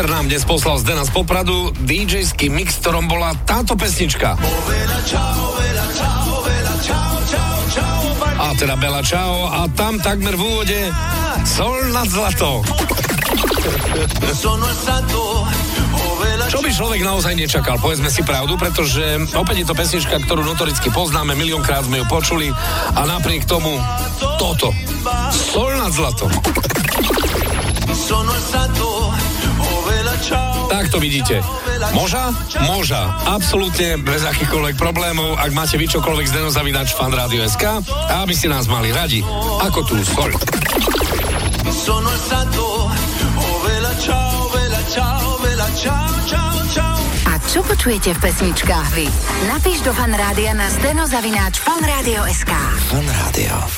Master nám dnes poslal z Dena z Popradu DJ-ský mix, ktorom bola táto pesnička. A teda Bela Čau a tam takmer v úvode Sol nad zlato. Čo by človek naozaj nečakal, povedzme si pravdu, pretože opäť je to pesnička, ktorú notoricky poznáme, miliónkrát sme ju počuli a napriek tomu toto. Sol nad zlato. Tak to vidíte. Moža? Moža. Absolútne bez akýchkoľvek problémov, ak máte vy čokoľvek z Denozavinač fan Radio SK, a aby ste nás mali radi, ako tú sol. A čo počujete v pesničkách vy? Napíš do fanrádia na steno zavináč fanradio.sk Fan Rádio.